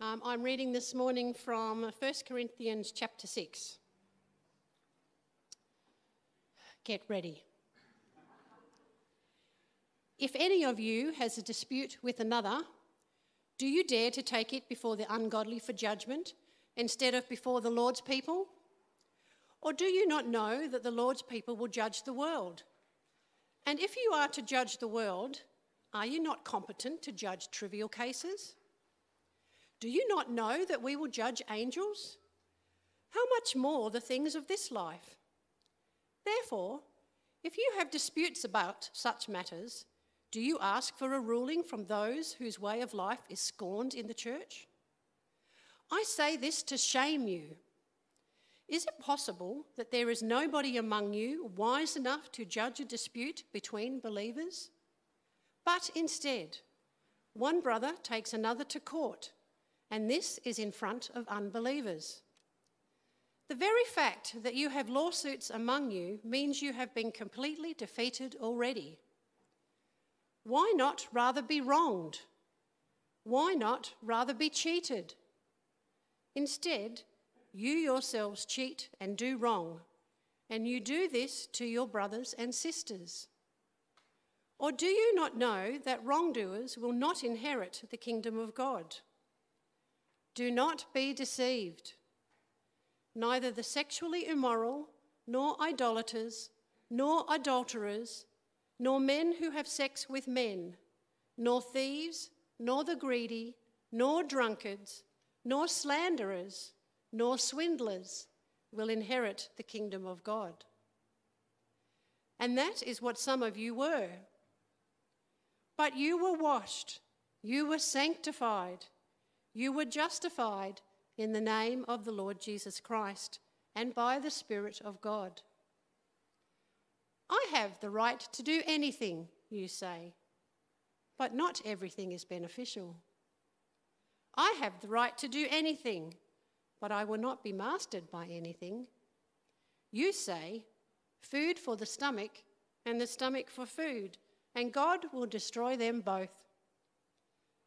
Um, I'm reading this morning from 1 Corinthians chapter 6. Get ready. If any of you has a dispute with another, do you dare to take it before the ungodly for judgment instead of before the Lord's people? Or do you not know that the Lord's people will judge the world? And if you are to judge the world, are you not competent to judge trivial cases? Do you not know that we will judge angels? How much more the things of this life? Therefore, if you have disputes about such matters, do you ask for a ruling from those whose way of life is scorned in the church? I say this to shame you. Is it possible that there is nobody among you wise enough to judge a dispute between believers? But instead, one brother takes another to court and this is in front of unbelievers. The very fact that you have lawsuits among you means you have been completely defeated already. Why not rather be wronged? Why not rather be cheated? Instead, you yourselves cheat and do wrong, and you do this to your brothers and sisters. Or do you not know that wrongdoers will not inherit the kingdom of God? Do not be deceived. Neither the sexually immoral, nor idolaters, nor adulterers, nor men who have sex with men, nor thieves, nor the greedy, nor drunkards, nor slanderers, nor swindlers will inherit the kingdom of God. And that is what some of you were. But you were washed, you were sanctified you were justified in the name of the Lord Jesus Christ and by the Spirit of God. I have the right to do anything, you say, but not everything is beneficial. I have the right to do anything, but I will not be mastered by anything. You say, food for the stomach and the stomach for food, and God will destroy them both.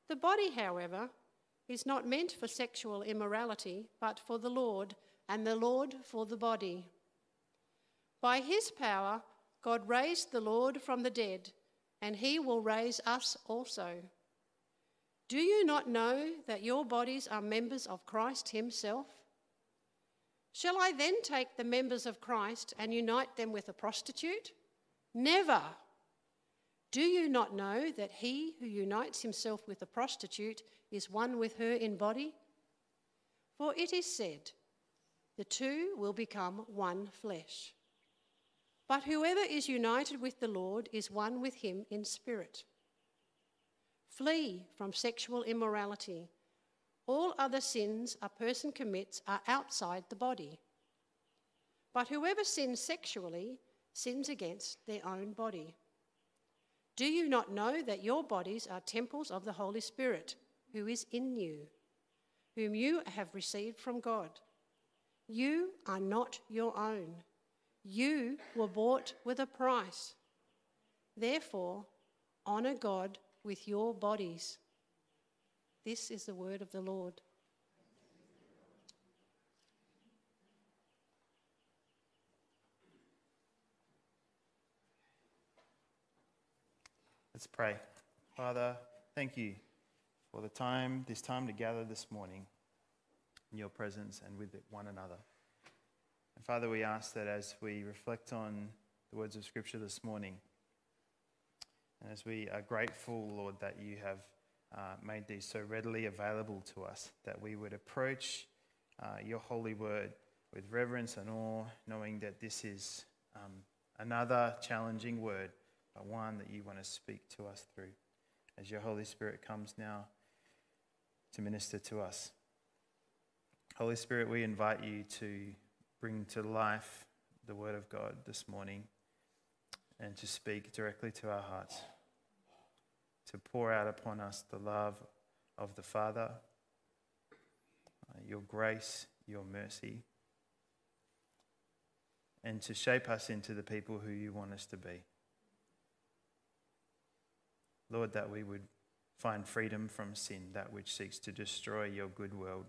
The body, however, is not meant for sexual immorality, but for the Lord, and the Lord for the body. By his power, God raised the Lord from the dead, and he will raise us also. Do you not know that your bodies are members of Christ himself? Shall I then take the members of Christ and unite them with a prostitute? Never. Do you not know that he who unites himself with a prostitute is one with her in body? For it is said, the two will become one flesh. But whoever is united with the Lord is one with him in spirit. Flee from sexual immorality. All other sins a person commits are outside the body. But whoever sins sexually sins against their own body. Do you not know that your bodies are temples of the Holy Spirit, who is in you, whom you have received from God? You are not your own. You were bought with a price. Therefore, honor God with your bodies. This is the word of the Lord. Let's pray. Father, thank you for the time, this time to gather this morning in your presence and with one another. And Father, we ask that as we reflect on the words of Scripture this morning, and as we are grateful, Lord, that you have uh, made these so readily available to us, that we would approach uh, your holy word with reverence and awe, knowing that this is um, another challenging word but one that you want to speak to us through as your Holy Spirit comes now to minister to us. Holy Spirit, we invite you to bring to life the Word of God this morning and to speak directly to our hearts, to pour out upon us the love of the Father, uh, your grace, your mercy, and to shape us into the people who you want us to be. Lord, that we would find freedom from sin, that which seeks to destroy your good world,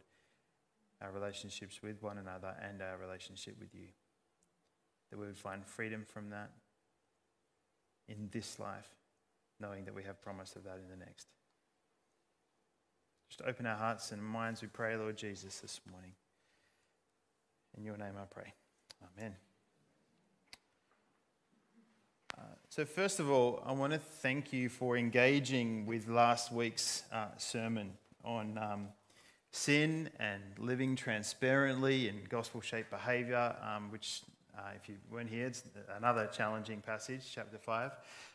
our relationships with one another, and our relationship with you. That we would find freedom from that in this life, knowing that we have promise of that in the next. Just open our hearts and minds, we pray, Lord Jesus, this morning. In your name I pray. Amen. Uh, so, first of all, I want to thank you for engaging with last week's uh, sermon on um, sin and living transparently in gospel shaped behavior, um, which, uh, if you weren't here, it's another challenging passage, chapter 5.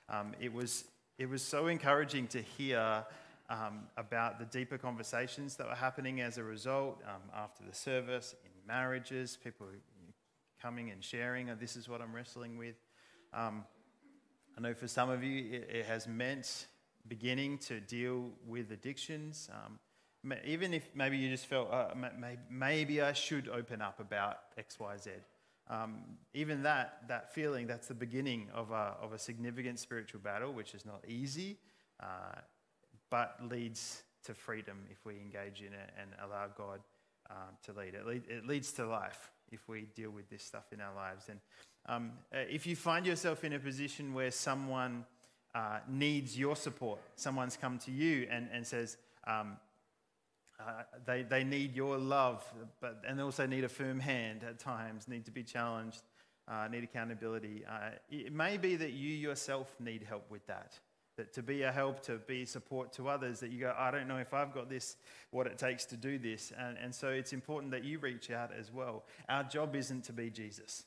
Um, it, was, it was so encouraging to hear um, about the deeper conversations that were happening as a result um, after the service in marriages, people coming and sharing, oh, this is what I'm wrestling with. Um, I know for some of you it, it, has meant beginning to deal with addictions. Um, even if maybe you just felt, uh, maybe I should open up about X, Y, Z. Um, even that, that feeling, that's the beginning of a, of a significant spiritual battle, which is not easy, uh, but leads to freedom if we engage in it and allow God um, to lead. It, lead. it leads to life if we deal with this stuff in our lives. And um, uh, if you find yourself in a position where someone uh, needs your support, someone's come to you and, and says, um, uh, they, they need your love, but, and also need a firm hand at times, need to be challenged, uh, need accountability. Uh, it may be that you yourself need help with that that to be a help, to be support to others, that you go, I don't know if I've got this, what it takes to do this. And, and so it's important that you reach out as well. Our job isn't to be Jesus,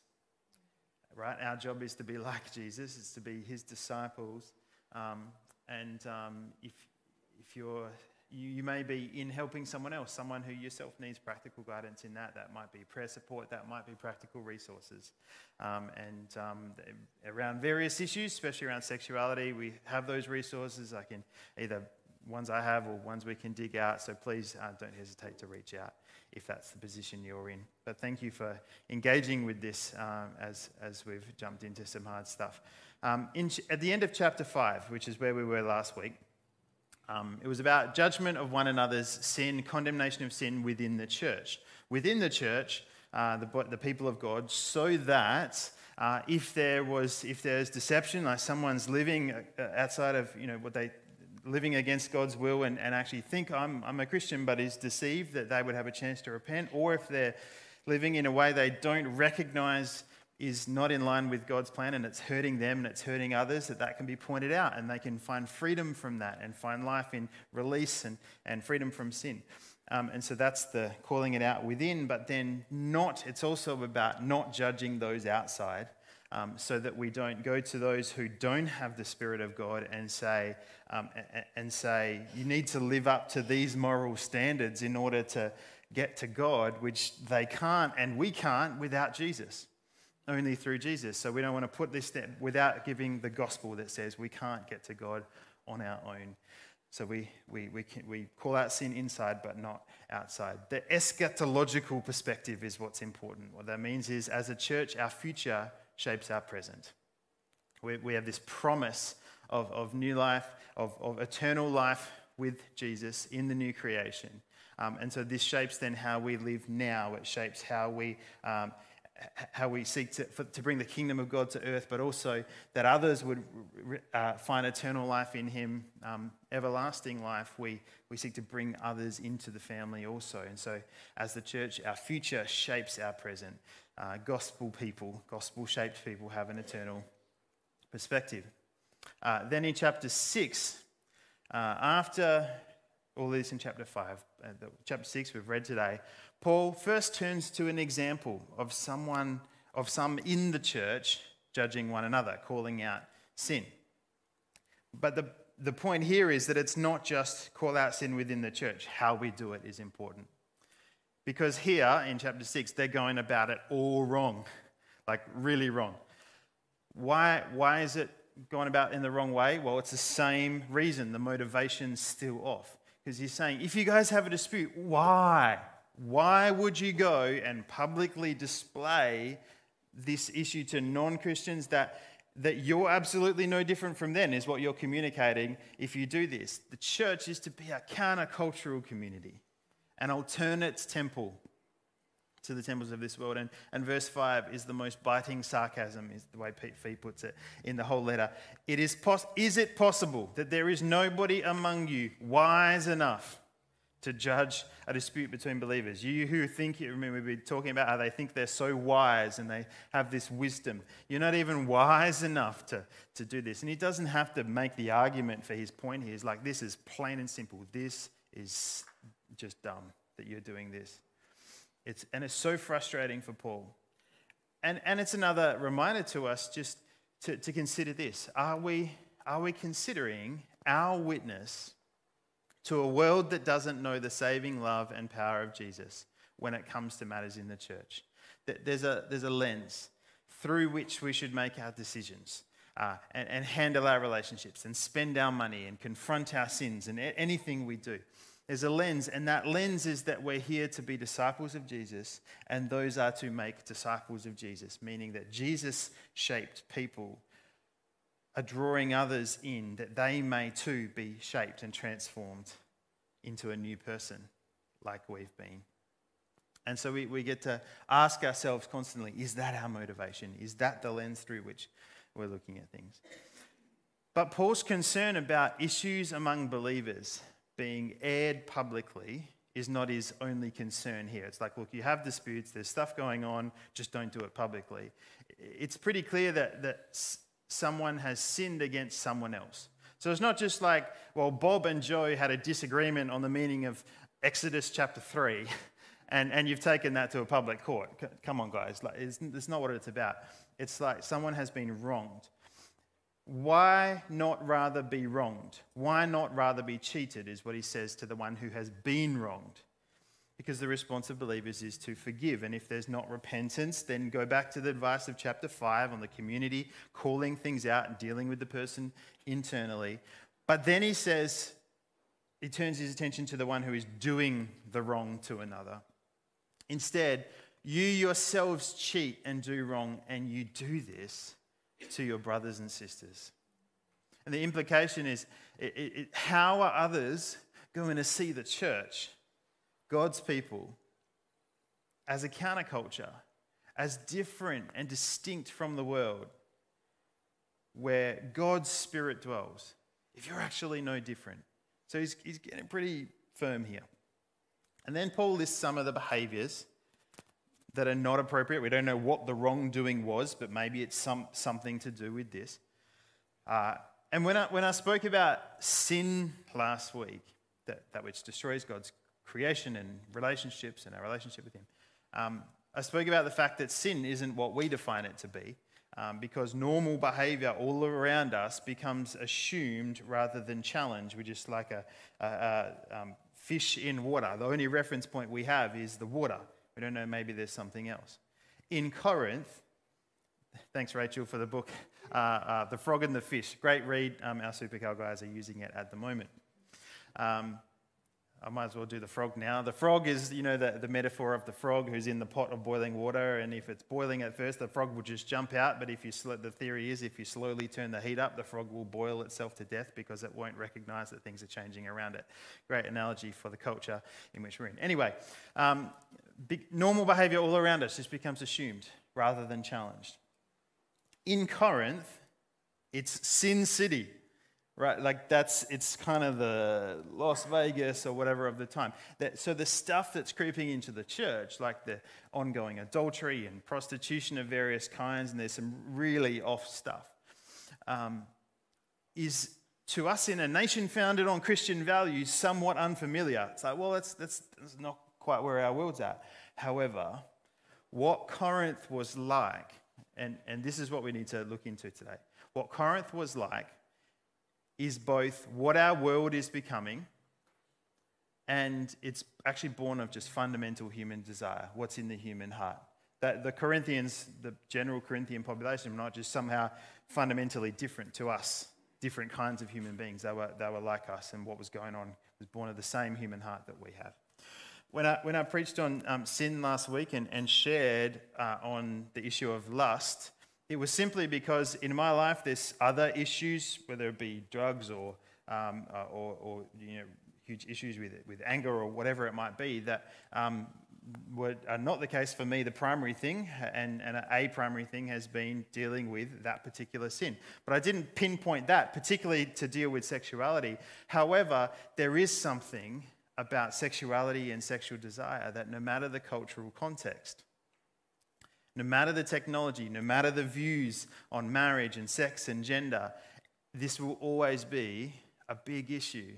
right? Our job is to be like Jesus, it's to be his disciples. Um, and um, if, if you're you, you may be in helping someone else, someone who yourself needs practical guidance in that. That might be prayer support, that might be practical resources. Um, and um, around various issues, especially around sexuality, we have those resources. I can either ones I have or ones we can dig out. So please uh, don't hesitate to reach out if that's the position you're in. But thank you for engaging with this um, as, as we've jumped into some hard stuff. Um, in, at the end of chapter 5, which is where we were last week, um, it was about judgment of one another's sin, condemnation of sin within the church. Within the church, uh, the, the people of God, so that uh, if there was if there's deception, like someone's living uh, outside of you know what they living against God's will and, and actually think I'm, I'm a Christian but is deceived that they would have a chance to repent, or if they're living in a way they don't recognize is not in line with God's plan and it's hurting them and it's hurting others, that that can be pointed out and they can find freedom from that and find life in release and, and freedom from sin. Um, and so that's the calling it out within, but then not, it's also about not judging those outside um, so that we don't go to those who don't have the Spirit of God and say, um, and say, you need to live up to these moral standards in order to get to God, which they can't and we can't without Jesus only through Jesus. So we don't want to put this step without giving the gospel that says we can't get to God on our own. So we, we, we, can, we call out sin inside, but not outside. The eschatological perspective is what's important. What that means is, as a church, our future shapes our present. We, we have this promise of, of new life, of, of eternal life with Jesus in the new creation. Um, and so this shapes then how we live now. It shapes how we um, how we seek to, for, to bring the kingdom of God to earth, but also that others would uh, find eternal life in Him, um, everlasting life. We, we seek to bring others into the family also. And so, as the church, our future shapes our present. Uh, gospel people, gospel shaped people have an eternal perspective. Uh, then in chapter 6, uh, after all this in chapter 5, uh, chapter 6 we've read today, Paul first turns to an example of someone, of some in the church judging one another, calling out sin. But the, the point here is that it's not just call out sin within the church, how we do it is important. Because here in chapter 6, they're going about it all wrong, like really wrong. Why, why is it going about in the wrong way? Well, it's the same reason. The motivation's still off. Because he's saying, if you guys have a dispute, why? Why would you go and publicly display this issue to non Christians that that you're absolutely no different from them, is what you're communicating if you do this. The church is to be a countercultural community, an alternate temple to the temples of this world. And, and verse 5 is the most biting sarcasm, is the way Pete Fee puts it in the whole letter. It is, pos- is it possible that there is nobody among you wise enough to judge a dispute between believers? You who think, remember we've been talking about how they think they're so wise and they have this wisdom. You're not even wise enough to, to do this. And he doesn't have to make the argument for his point here. He's like, this is plain and simple. This is just dumb that you're doing this. It's, and it's so frustrating for Paul. And, and it's another reminder to us just to, to consider this. Are we, are we considering our witness to a world that doesn't know the saving love and power of Jesus when it comes to matters in the church? There's a, there's a lens through which we should make our decisions. Uh, and, and handle our relationships and spend our money and confront our sins and anything we do. There's a lens, and that lens is that we're here to be disciples of Jesus, and those are to make disciples of Jesus, meaning that Jesus shaped people are drawing others in that they may too be shaped and transformed into a new person like we've been. And so we, we get to ask ourselves constantly is that our motivation? Is that the lens through which we're looking at things? But Paul's concern about issues among believers being aired publicly is not his only concern here. It's like, look, you have disputes, there's stuff going on, just don't do it publicly. It's pretty clear that, that someone has sinned against someone else. So it's not just like, well, Bob and Joe had a disagreement on the meaning of Exodus chapter 3, and, and you've taken that to a public court. Come on, guys. Like, it's, it's not what it's about. It's like someone has been wronged. Why not rather be wronged? Why not rather be cheated, is what he says to the one who has been wronged. Because the response of believers is to forgive. And if there's not repentance, then go back to the advice of chapter 5 on the community, calling things out and dealing with the person internally. But then he says, he turns his attention to the one who is doing the wrong to another. Instead, you yourselves cheat and do wrong, and you do this to your brothers and sisters. And the implication is it, it, how are others going to see the church, God's people, as a counterculture, as different and distinct from the world, where God's Spirit dwells, if you're actually no different? So he's, he's getting pretty firm here. And then Paul lists some of the behaviors that are not appropriate. We don't know what the wrongdoing was, but maybe it's some, something to do with this. Uh, and when I, when I spoke about sin last week, that, that which destroys God's creation and relationships and our relationship with Him, um, I spoke about the fact that sin isn't what we define it to be, um, because normal behavior all around us becomes assumed rather than challenged. We're just like a, a, a um, fish in water. The only reference point we have is the water. We don't know, maybe there's something else. In Corinth, thanks, Rachel, for the book, uh, uh, The Frog and the Fish. Great read. Um, our Supercal guys are using it at the moment. Um, I might as well do the frog now. The frog is, you know, the, the metaphor of the frog who's in the pot of boiling water, and if it's boiling at first, the frog will just jump out. But if you, sl- the theory is, if you slowly turn the heat up, the frog will boil itself to death because it won't recognize that things are changing around it. Great analogy for the culture in which we're in. Anyway, um, normal behavior all around us just becomes assumed rather than challenged. In Corinth, it's Sin City, right? Like that's, it's kind of the Las Vegas or whatever of the time. That, so the stuff that's creeping into the church, like the ongoing adultery and prostitution of various kinds, and there's some really off stuff, um, is to us in a nation founded on Christian values somewhat unfamiliar. It's like, well, that's, that's, that's not quite where our world's at. However, what Corinth was like, and, and this is what we need to look into today. What Corinth was like is both what our world is becoming, and it's actually born of just fundamental human desire, what's in the human heart. That the Corinthians, the general Corinthian population, were not just somehow fundamentally different to us, different kinds of human beings. They were, they were like us, and what was going on was born of the same human heart that we have. When I, when I preached on um, sin last week and, and shared uh, on the issue of lust, It was simply because in my life there's other issues, whether it be drugs or, um, uh, or, or, you know, huge issues with, with anger or whatever it might be, that um, were, are not the case for me. The primary thing, and, and a primary thing, has been dealing with that particular sin. But I didn't pinpoint that, particularly to deal with sexuality. However, there is something about sexuality and sexual desire that no matter the cultural context, no matter the technology, no matter the views on marriage and sex and gender, this will always be a big issue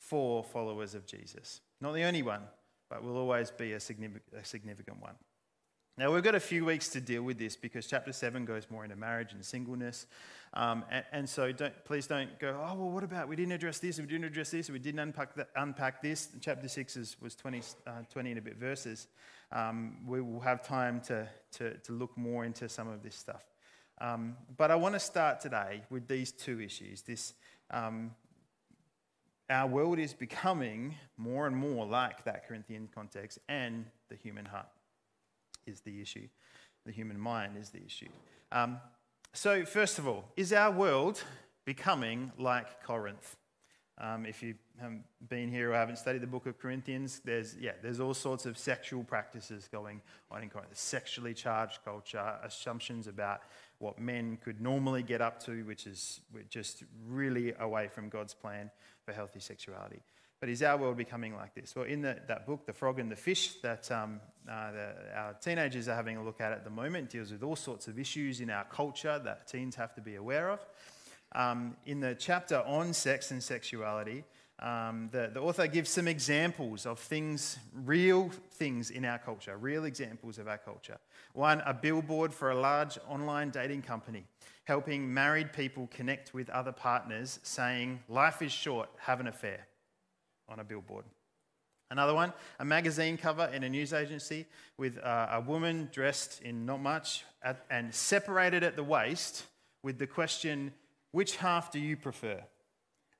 for followers of Jesus. Not the only one, but will always be a significant, one. Now, we've got a few weeks to deal with this because chapter 7 goes more into marriage and singleness. Um, and, and, so don't, please don't go, oh, well, what about we didn't address this, we didn't address this, we didn't unpack, that, unpack this. Chapter 6 is, was 20, uh, 20 and a bit verses. Um, we will have time to, to, to, look more into some of this stuff. Um, but I want to start today with these two issues. This, um, our world is becoming more and more like that Corinthian context, and the human heart is the issue. The human mind is the issue. Um, so, first of all, is our world becoming like Corinth? Um, if you haven't been here or haven't studied the book of Corinthians, there's, yeah, there's all sorts of sexual practices going on in Corinth. Sexually charged culture, assumptions about what men could normally get up to, which is just really away from God's plan for healthy sexuality. But is our world becoming like this? Well, in the, that book, The Frog and the Fish, that um, uh, the, our teenagers are having a look at at the moment, deals with all sorts of issues in our culture that teens have to be aware of. Um, in the chapter on sex and sexuality, um, the, the author gives some examples of things, real things in our culture, real examples of our culture. One, a billboard for a large online dating company, helping married people connect with other partners, saying, Life is short, have an affair, on a billboard. Another one, a magazine cover in a news agency with uh, a woman dressed in not much at, and separated at the waist with the question, which half do you prefer?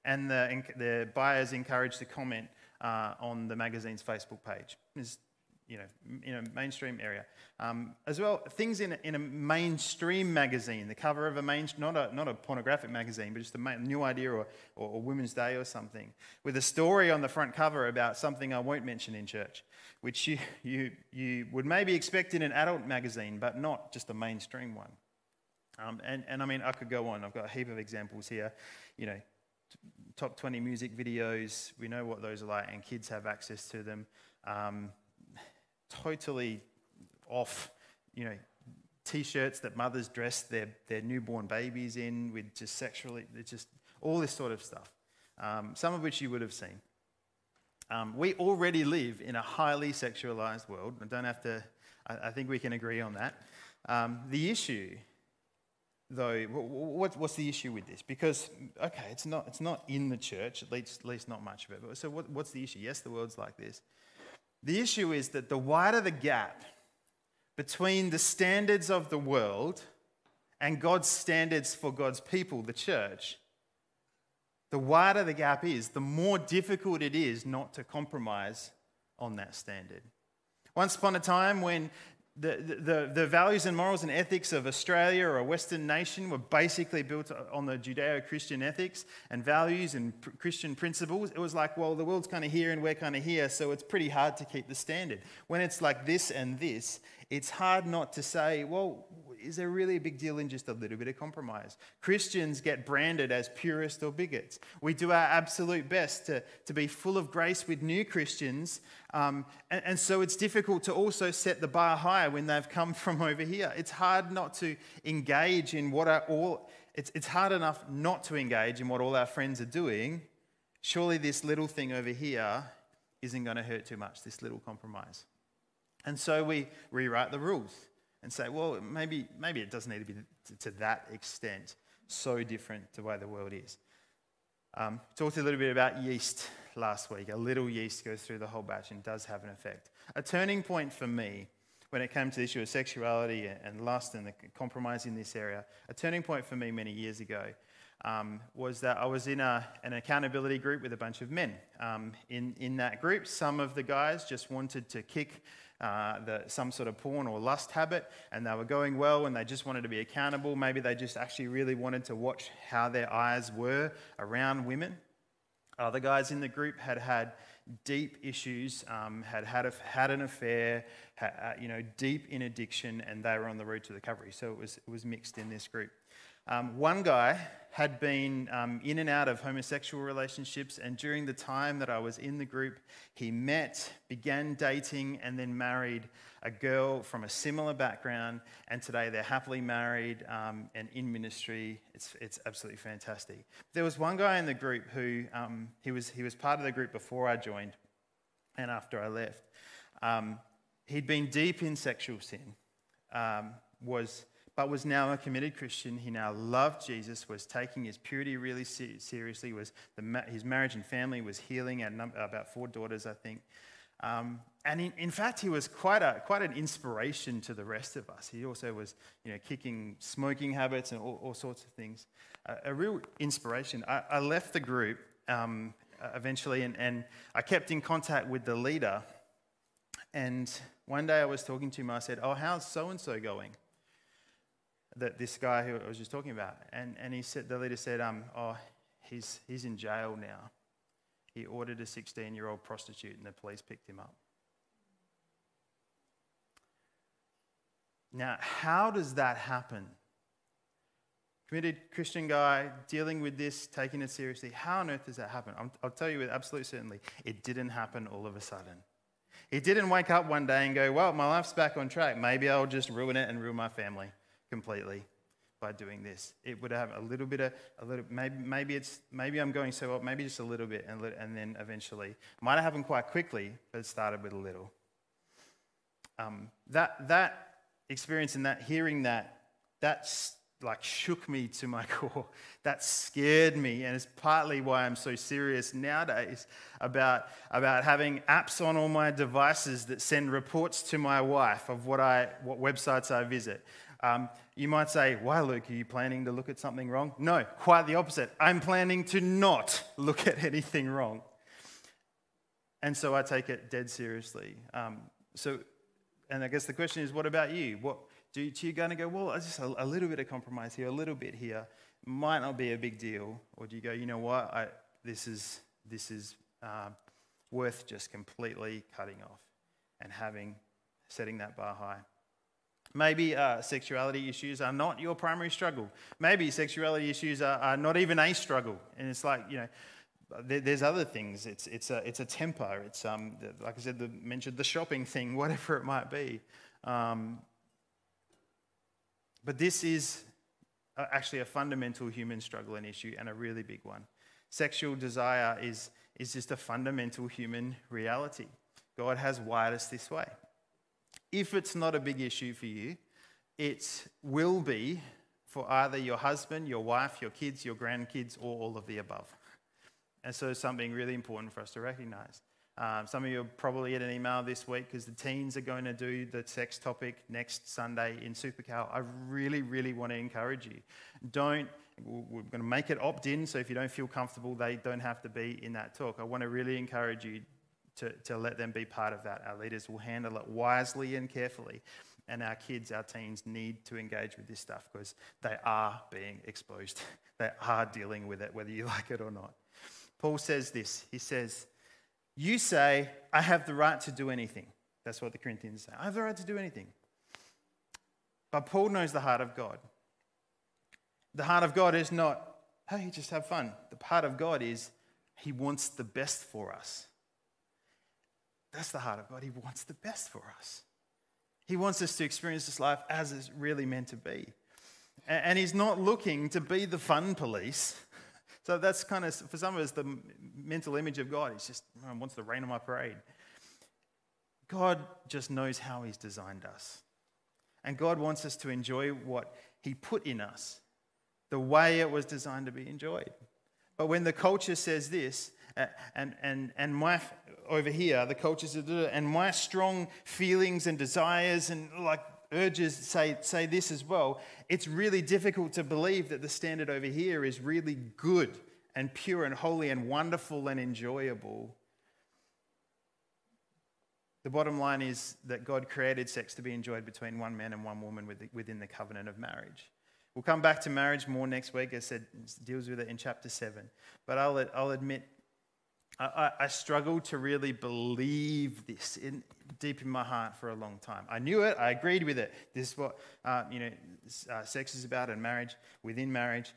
And the, the buyers encouraged to comment uh, on the magazine's Facebook page. It's, you know, in a mainstream area. Um, as well, things in a, in a mainstream magazine, the cover of a main, not a, not a pornographic magazine, but just a New Idea or, or, or Women's Day or something, with a story on the front cover about something I won't mention in church, which you, you, you would maybe expect in an adult magazine, but not just a mainstream one. Um, and, and I mean, I could go on. I've got a heap of examples here. You know, top 20 music videos, we know what those are like, and kids have access to them. Um, totally off, you know, t-shirts that mothers dress their, their newborn babies in with just sexually, just all this sort of stuff. Um, some of which you would have seen. Um, we already live in a highly sexualized world. I don't have to, I, I think we can agree on that. Um, the issue though, what, what's the issue with this? Because, okay, it's not, it's not in the church, at least, at least not much of it. So, what, what's the issue? Yes, the world's like this. The issue is that the wider the gap between the standards of the world and God's standards for God's people, the church, the wider the gap is, the more difficult it is not to compromise on that standard. Once upon a time, when the, the, the values and morals and ethics of Australia or a Western nation were basically built on the Judeo Christian ethics and values and pr- Christian principles. It was like, well, the world's kind of here and we're kind of here, so it's pretty hard to keep the standard. When it's like this and this, it's hard not to say, well, is there really a big deal in just a little bit of compromise? Christians get branded as purists or bigots. We do our absolute best to, to be full of grace with new Christians, um, and, and so it's difficult to also set the bar higher when they've come from over here. It's hard not to engage in what are all, it's, it's hard enough not to engage in what all our friends are doing. Surely this little thing over here isn't going to hurt too much, this little compromise. And so we rewrite the rules and say, well, maybe, maybe it doesn't need to be to, that extent so different to the way the world is. Um, talked a little bit about yeast last week. A little yeast goes through the whole batch and does have an effect. A turning point for me when it came to the issue of sexuality and lust and the compromise in this area, a turning point for me many years ago um, was that I was in a, an accountability group with a bunch of men. Um, in, in that group, some of the guys just wanted to kick uh, the, some sort of porn or lust habit, and they were going well and they just wanted to be accountable. Maybe they just actually really wanted to watch how their eyes were around women. Other guys in the group had had deep issues, um, had had, a, had an affair, uh, you know, deep in addiction, and they were on the road to recovery. So it was, it was mixed in this group. Um, one guy had been um, in and out of homosexual relationships, and during the time that I was in the group, he met, began dating, and then married a girl from a similar background. And today they're happily married um, and in ministry. It's, it's absolutely fantastic. There was one guy in the group who um, he, was, he was part of the group before I joined and after I left. Um, he'd been deep in sexual sin, um, was but was now a committed Christian. He now loved Jesus, was taking his purity really seriously, was his marriage and family was healing, had about four daughters, I think. Um, and in, in, fact, he was quite, a, quite an inspiration to the rest of us. He also was you know, kicking smoking habits and all, all sorts of things. A real inspiration. I, I left the group um, eventually, and, and I kept in contact with the leader. And one day I was talking to him, I said, Oh, how's so and so going? That this guy who I was just talking about. And, and he said, the leader said, um, oh, he's, he's in jail now. He ordered a 16 year old prostitute and the police picked him up. Now, how does that happen? Committed Christian guy dealing with this, taking it seriously. How on earth does that happen? i will tell you with absolute certainty, it didn't happen all of a sudden. He didn't wake up one day and go, Well, my life's back on track. Maybe I'll just ruin it and ruin my family completely by doing this. It would have a little bit of a little maybe maybe it's maybe I'm going so well, maybe just a little bit and, and then eventually might have happened quite quickly, but it started with a little. Um, that that experience and that hearing that that's like shook me to my core. That scared me, and it's partly why I'm so serious nowadays about, about having apps on all my devices that send reports to my wife of what I what websites I visit. Um, you might say, Why, Luke, are you planning to look at something wrong? No, quite the opposite. I'm planning to not look at anything wrong. And so I take it dead seriously. Um, so, and I guess the question is, what about you? What do you, going to go, well, I just a, a, little bit of compromise here, a little bit here, might not be a big deal, or do you go, you know what, I, this is this is uh, worth just completely cutting off and having setting that bar high. Maybe uh, sexuality issues are not your primary struggle. Maybe sexuality issues are, are not even a struggle. And it's like, you know, there, there's other things. It's, it's, a, it's a temper. It's, um, like I said, the, mentioned the shopping thing, whatever it might be. Um, but this is actually a fundamental human struggle and issue and a really big one. Sexual desire is, is just a fundamental human reality. God has wired us this way if it's not a big issue for you, it will be for either your husband, your wife, your kids, your grandkids, or all of the above. And so, something really important for us to recognize. Um, some of you will probably get an email this week because the teens are going to do the sex topic next Sunday in Supercal. I really, really want to encourage you. Don't, we're going to make it opt in, so if you don't feel comfortable, they don't have to be in that talk. I want to really encourage you to, to let them be part of that. Our leaders will handle it wisely and carefully. And our kids, our teens need to engage with this stuff because they are being exposed. they are dealing with it, whether you like it or not. Paul says this He says, You say, I have the right to do anything. That's what the Corinthians say. I have the right to do anything. But Paul knows the heart of God. The heart of God is not, hey, just have fun. The heart of God is, He wants the best for us. That's the heart of God. He wants the best for us. He wants us to experience this life as it's really meant to be. And He's not looking to be the fun police. So that's kind of, for some of us, the mental image of God. He's just oh, wants the rain on my parade. God just knows how He's designed us. And God wants us to enjoy what He put in us, the way it was designed to be enjoyed. But when the culture says this, and, and, and my, over here, the cultures, and my strong feelings and desires and like urges say, say this as well. It's really difficult to believe that the standard over here is really good and pure and holy and wonderful and enjoyable. The bottom line is that God created sex to be enjoyed between one man and one woman within the covenant of marriage. We'll come back to marriage more next week. I said, deals with it in chapter 7. But I'll, I'll admit, I, I struggled to really believe this in, deep in my heart for a long time. I knew it, I agreed with it. This is what uh, you know, uh, sex is about and marriage, within marriage.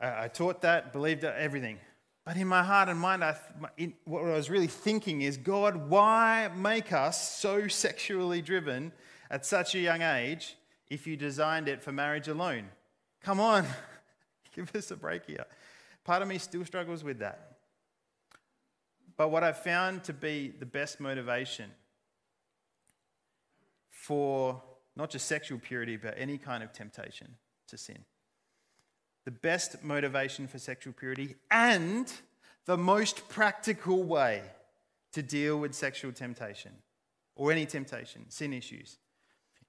I, I taught that, believed that, everything. But in my heart and mind, I, in, what I was really thinking is, God, why make us so sexually driven at such a young age if you designed it for marriage alone? Come on, give us a break here. Part of me still struggles with that. But what I've found to be the best motivation for not just sexual purity, but any kind of temptation to sin the best motivation for sexual purity and the most practical way to deal with sexual temptation or any temptation, sin issues,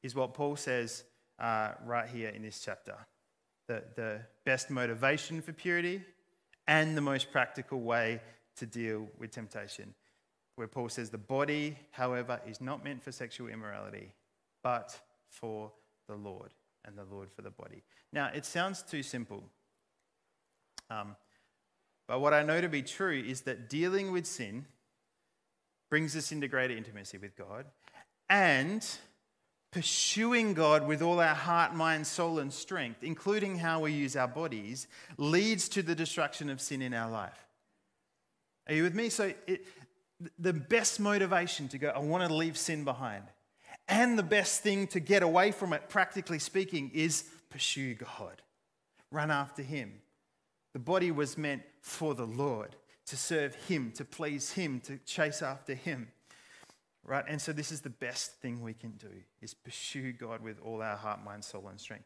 is what Paul says uh, right here in this chapter. The, the best motivation for purity and the most practical way to deal with temptation. Where Paul says, The body, however, is not meant for sexual immorality, but for the Lord and the Lord for the body. Now, it sounds too simple. Um, but what I know to be true is that dealing with sin brings us into greater intimacy with God, and pursuing God with all our heart, mind, soul, and strength, including how we use our bodies, leads to the destruction of sin in our life. Are you with me? So, it, the best motivation to go, I want to leave sin behind and the best thing to get away from it, practically speaking, is pursue God. Run after Him. The body was meant for the Lord, to serve Him, to please Him, to chase after Him. Right? And so this is the best thing we can do is pursue God with all our heart, mind, soul, and strength.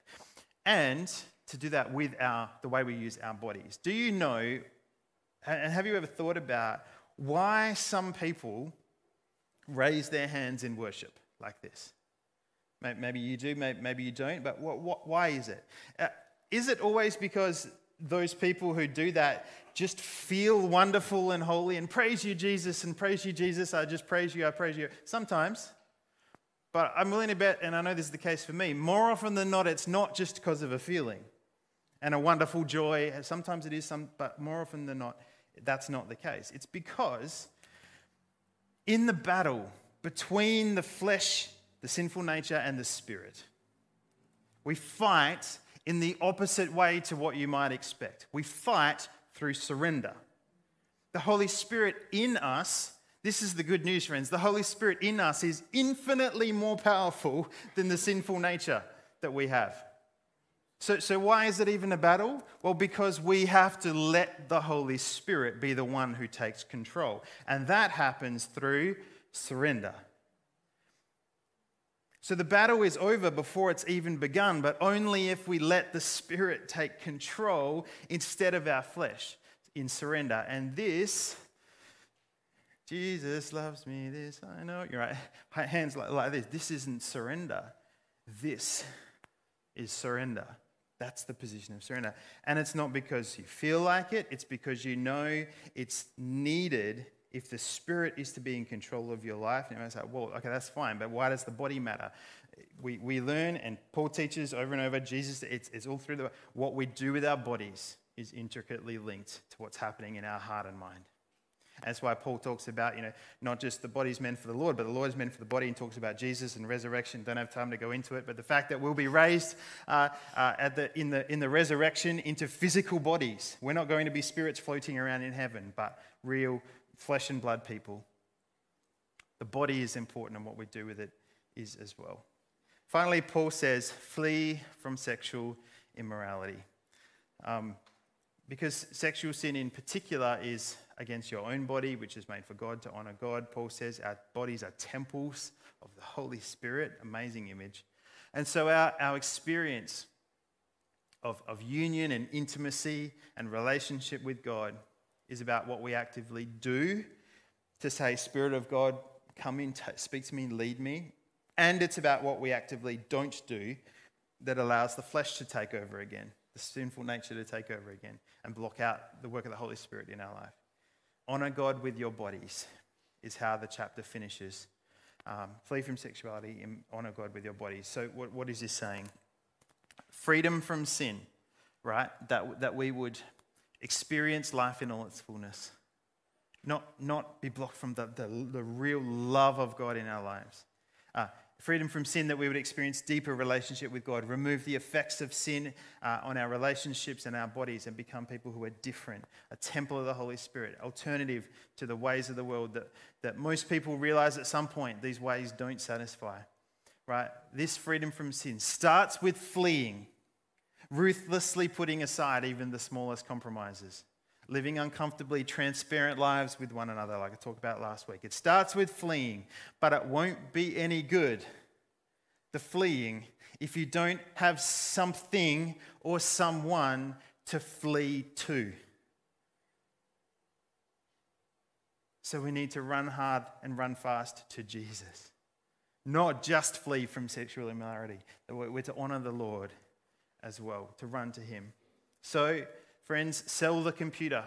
And to do that with our the way we use our bodies. Do you know, and have you ever thought about why some people raise their hands in worship? like this. Maybe you do, maybe you don't, but why is it? Uh, it always because those people who do that just feel wonderful and holy and praise you, Jesus, and praise you, Jesus, I just praise you, I praise you? Sometimes. But I'm willing to bet, and I know this is the case for me, more often than not, it's not just because of a feeling and a wonderful joy. Sometimes it is, but more often than not, that's not the case. It's because in the battle, between the flesh, the sinful nature, and the spirit. We fight in the opposite way to what you might expect. We fight through surrender. The Holy Spirit in us, this is the good news, friends. The Holy Spirit in us is infinitely more powerful than the sinful nature that we have. So, so, why is it even a battle? Well, because we have to let the Holy Spirit be the one who takes control. And that happens through surrender. So the battle is over before it's even begun, but only if we let the Spirit take control instead of our flesh in surrender. And this, Jesus loves me, this I know. You're right. Hands like, like this. This isn't surrender. This is surrender. That's the position of surrender. And it's not because you feel like it, it's because you know it's needed if the spirit is to be in control of your life, and you might say, well, okay, that's fine, but why does the body matter? We, we learn, and Paul teaches over and over, Jesus, it's, it's all through the, what we do with our bodies is intricately linked to what's happening in our heart and mind. That's why Paul talks about, you know, not just the body's meant for the Lord, but the Lord is meant for the body and talks about Jesus and resurrection. Don't have time to go into it, but the fact that we'll be raised uh, uh, at the, in, the, in the resurrection into physical bodies. We're not going to be spirits floating around in heaven, but real flesh and blood people. The body is important, and what we do with it is as well. Finally, Paul says, flee from sexual immorality. Um, because sexual sin in particular is against your own body, which is made for God to honor God. Paul says our bodies are temples of the Holy Spirit, amazing image. And so our, our experience of, of union and intimacy and relationship with God is about what we actively do to say, Spirit of God, come in, t- speak to me, lead me. and it's about what we actively don't do that allows the flesh to take over again, the sinful nature to take over again, and block out the work of the Holy Spirit in our life. Honor God with your bodies is how the chapter finishes. Um, flee from sexuality and honor God with your bodies. So, what, what is this saying? Freedom from sin, right? That, that we would experience life in all its fullness, not, not be blocked from the, the, the real love of God in our lives. Uh, freedom from sin that we would experience deeper relationship with God, remove the effects of sin uh, on our relationships and our bodies, and become people who are different, a temple of the Holy Spirit, alternative to the ways of the world that, that most people realize at some point these ways don't satisfy. Right? This freedom from sin starts with fleeing, ruthlessly putting aside even the smallest compromises living uncomfortably transparent lives with one another, like I talked about last week. It starts with fleeing, but it won't be any good, the fleeing, if you don't have something or someone to flee to. So we need to run hard and run fast to Jesus. Not just flee from sexual immorality. We're to honor the Lord as well, to run to Him. So Friends, sell the computer,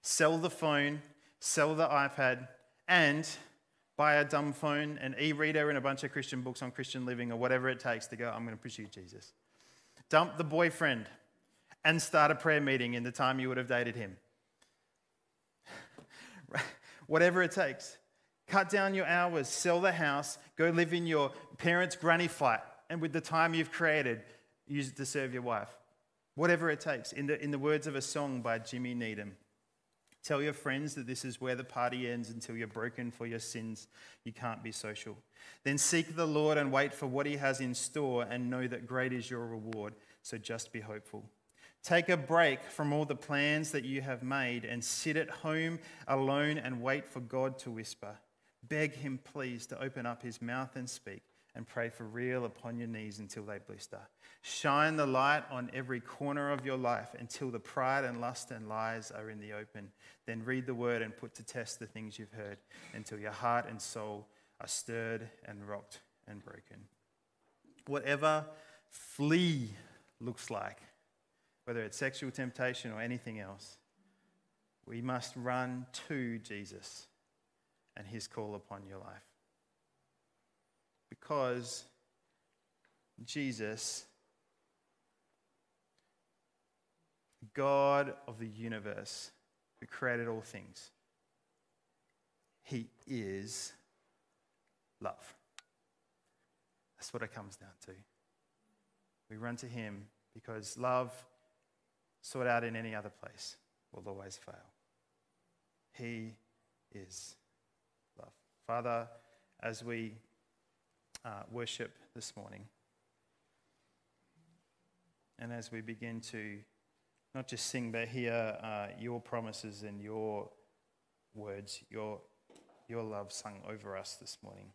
sell the phone, sell the iPad, and buy a dumb phone, an e reader, and a bunch of Christian books on Christian living or whatever it takes to go, I'm going to pursue Jesus. Dump the boyfriend and start a prayer meeting in the time you would have dated him. whatever it takes. Cut down your hours, sell the house, go live in your parents' granny flat, and with the time you've created, use it to serve your wife whatever it takes. In the, in the words of a song by Jimmy Needham, tell your friends that this is where the party ends until you're broken for your sins. You can't be social. Then seek the Lord and wait for what he has in store and know that great is your reward. So just be hopeful. Take a break from all the plans that you have made and sit at home alone and wait for God to whisper. Beg him, please, to open up his mouth and speak and pray for real upon your knees until they blister. Shine the light on every corner of your life until the pride and lust and lies are in the open. Then read the word and put to test the things you've heard until your heart and soul are stirred and rocked and broken. Whatever flee looks like, whether it's sexual temptation or anything else, we must run to Jesus and his call upon your life because Jesus, God of the universe, who created all things, He is love. That's what it comes down to. We run to Him because love, sought out in any other place, will always fail. He is love. Father, as we uh, worship this morning. And as we begin to not just sing, but hear uh, your promises and your words, your, your love sung over us this morning.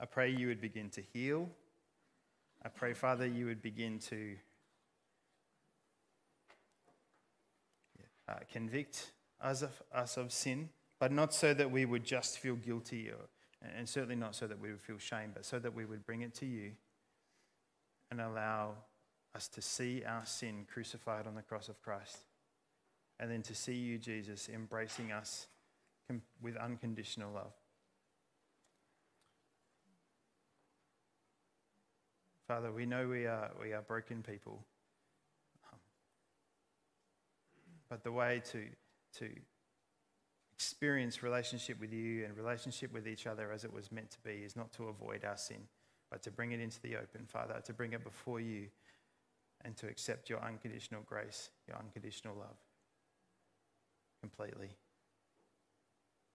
I pray you would begin to heal. I pray, Father, you would begin to uh, convict us of, us of sin, but not so that we would just feel guilty or, and certainly not so that we would feel shame, but so that we would bring it to you and allow us to see our sin crucified on the cross of Christ. And then to see you, Jesus, embracing us with unconditional love. Father, we know we are, we are broken people. But the way to, to experience relationship with you and relationship with each other as it was meant to be is not to avoid our sin, but to bring it into the open, Father, to bring it before you and to accept your unconditional grace, your unconditional love completely.